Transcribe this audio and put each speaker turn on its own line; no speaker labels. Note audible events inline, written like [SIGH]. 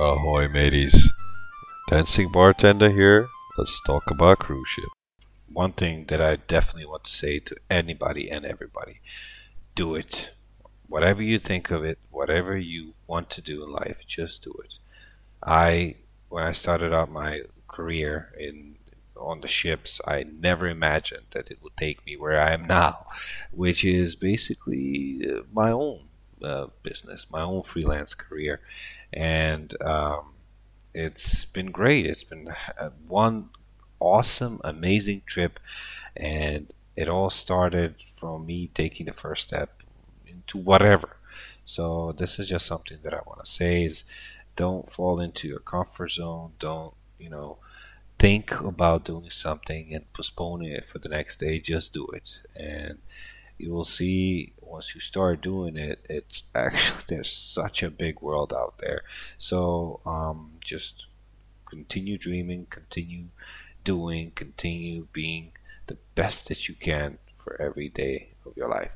Ahoy, mateys. Dancing bartender here. Let's talk about cruise ship. One thing that I definitely want to say to anybody and everybody do it. Whatever you think of it, whatever you want to do in life, just do it. I, when I started out my career in on the ships, I never imagined that it would take me where I am now, which is basically uh, my own uh, business, my own freelance career, and um, it's been great. It's been one awesome, amazing trip, and it all started from me taking the first step into whatever. So this is just something that I want to say: is don't fall into your comfort zone. Don't you know? think about doing something and postponing it for the next day, just do it. And you will see once you start doing it, it's actually [LAUGHS] there's such a big world out there. So um, just continue dreaming, continue doing, continue being the best that you can for every day of your life.